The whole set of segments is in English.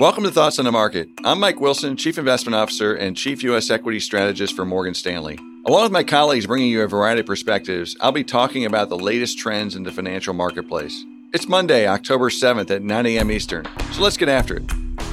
Welcome to Thoughts on the Market. I'm Mike Wilson, Chief Investment Officer and Chief U.S. Equity Strategist for Morgan Stanley. Along with my colleagues bringing you a variety of perspectives, I'll be talking about the latest trends in the financial marketplace. It's Monday, October 7th at 9 a.m. Eastern, so let's get after it.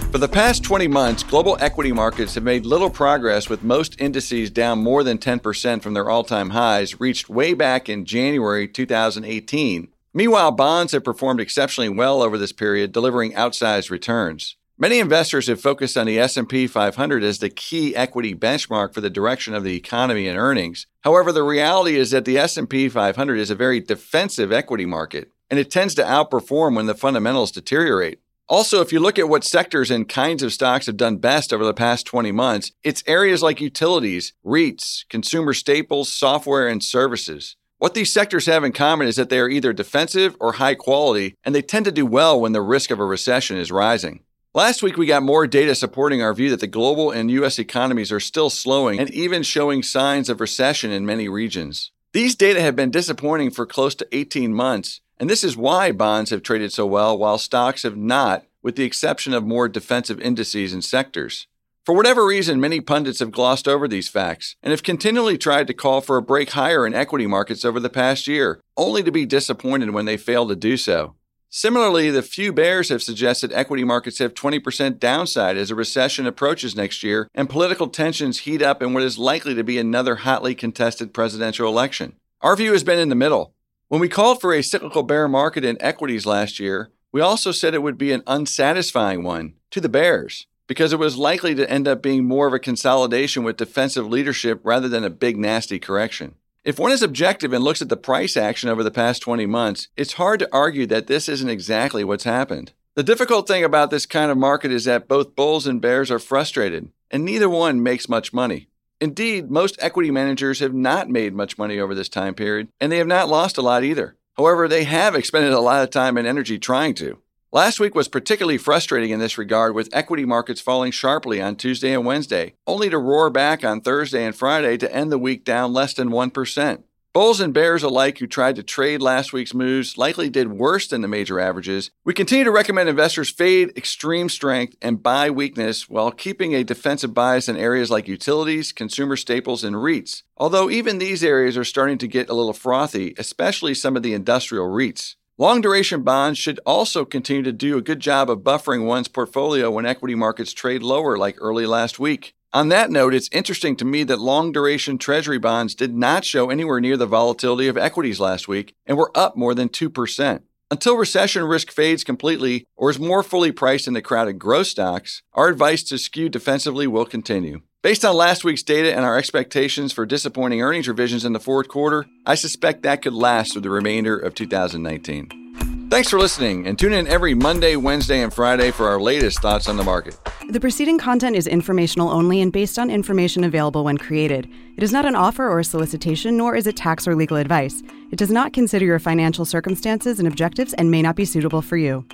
For the past 20 months, global equity markets have made little progress, with most indices down more than 10% from their all time highs reached way back in January 2018. Meanwhile, bonds have performed exceptionally well over this period, delivering outsized returns. Many investors have focused on the S&P 500 as the key equity benchmark for the direction of the economy and earnings. However, the reality is that the S&P 500 is a very defensive equity market, and it tends to outperform when the fundamentals deteriorate. Also, if you look at what sectors and kinds of stocks have done best over the past 20 months, it's areas like utilities, REITs, consumer staples, software, and services. What these sectors have in common is that they are either defensive or high quality, and they tend to do well when the risk of a recession is rising. Last week, we got more data supporting our view that the global and U.S. economies are still slowing and even showing signs of recession in many regions. These data have been disappointing for close to 18 months, and this is why bonds have traded so well while stocks have not, with the exception of more defensive indices and sectors. For whatever reason, many pundits have glossed over these facts and have continually tried to call for a break higher in equity markets over the past year, only to be disappointed when they fail to do so. Similarly, the few bears have suggested equity markets have 20% downside as a recession approaches next year and political tensions heat up in what is likely to be another hotly contested presidential election. Our view has been in the middle. When we called for a cyclical bear market in equities last year, we also said it would be an unsatisfying one to the bears because it was likely to end up being more of a consolidation with defensive leadership rather than a big nasty correction. If one is objective and looks at the price action over the past 20 months, it's hard to argue that this isn't exactly what's happened. The difficult thing about this kind of market is that both bulls and bears are frustrated, and neither one makes much money. Indeed, most equity managers have not made much money over this time period, and they have not lost a lot either. However, they have expended a lot of time and energy trying to. Last week was particularly frustrating in this regard, with equity markets falling sharply on Tuesday and Wednesday, only to roar back on Thursday and Friday to end the week down less than 1%. Bulls and bears alike who tried to trade last week's moves likely did worse than the major averages. We continue to recommend investors fade extreme strength and buy weakness while keeping a defensive bias in areas like utilities, consumer staples, and REITs. Although even these areas are starting to get a little frothy, especially some of the industrial REITs. Long duration bonds should also continue to do a good job of buffering one's portfolio when equity markets trade lower, like early last week. On that note, it's interesting to me that long duration treasury bonds did not show anywhere near the volatility of equities last week and were up more than 2%. Until recession risk fades completely or is more fully priced in the crowded growth stocks, our advice to skew defensively will continue. Based on last week's data and our expectations for disappointing earnings revisions in the fourth quarter, I suspect that could last through the remainder of 2019. Thanks for listening and tune in every Monday, Wednesday, and Friday for our latest thoughts on the market. The preceding content is informational only and based on information available when created. It is not an offer or a solicitation, nor is it tax or legal advice. It does not consider your financial circumstances and objectives and may not be suitable for you.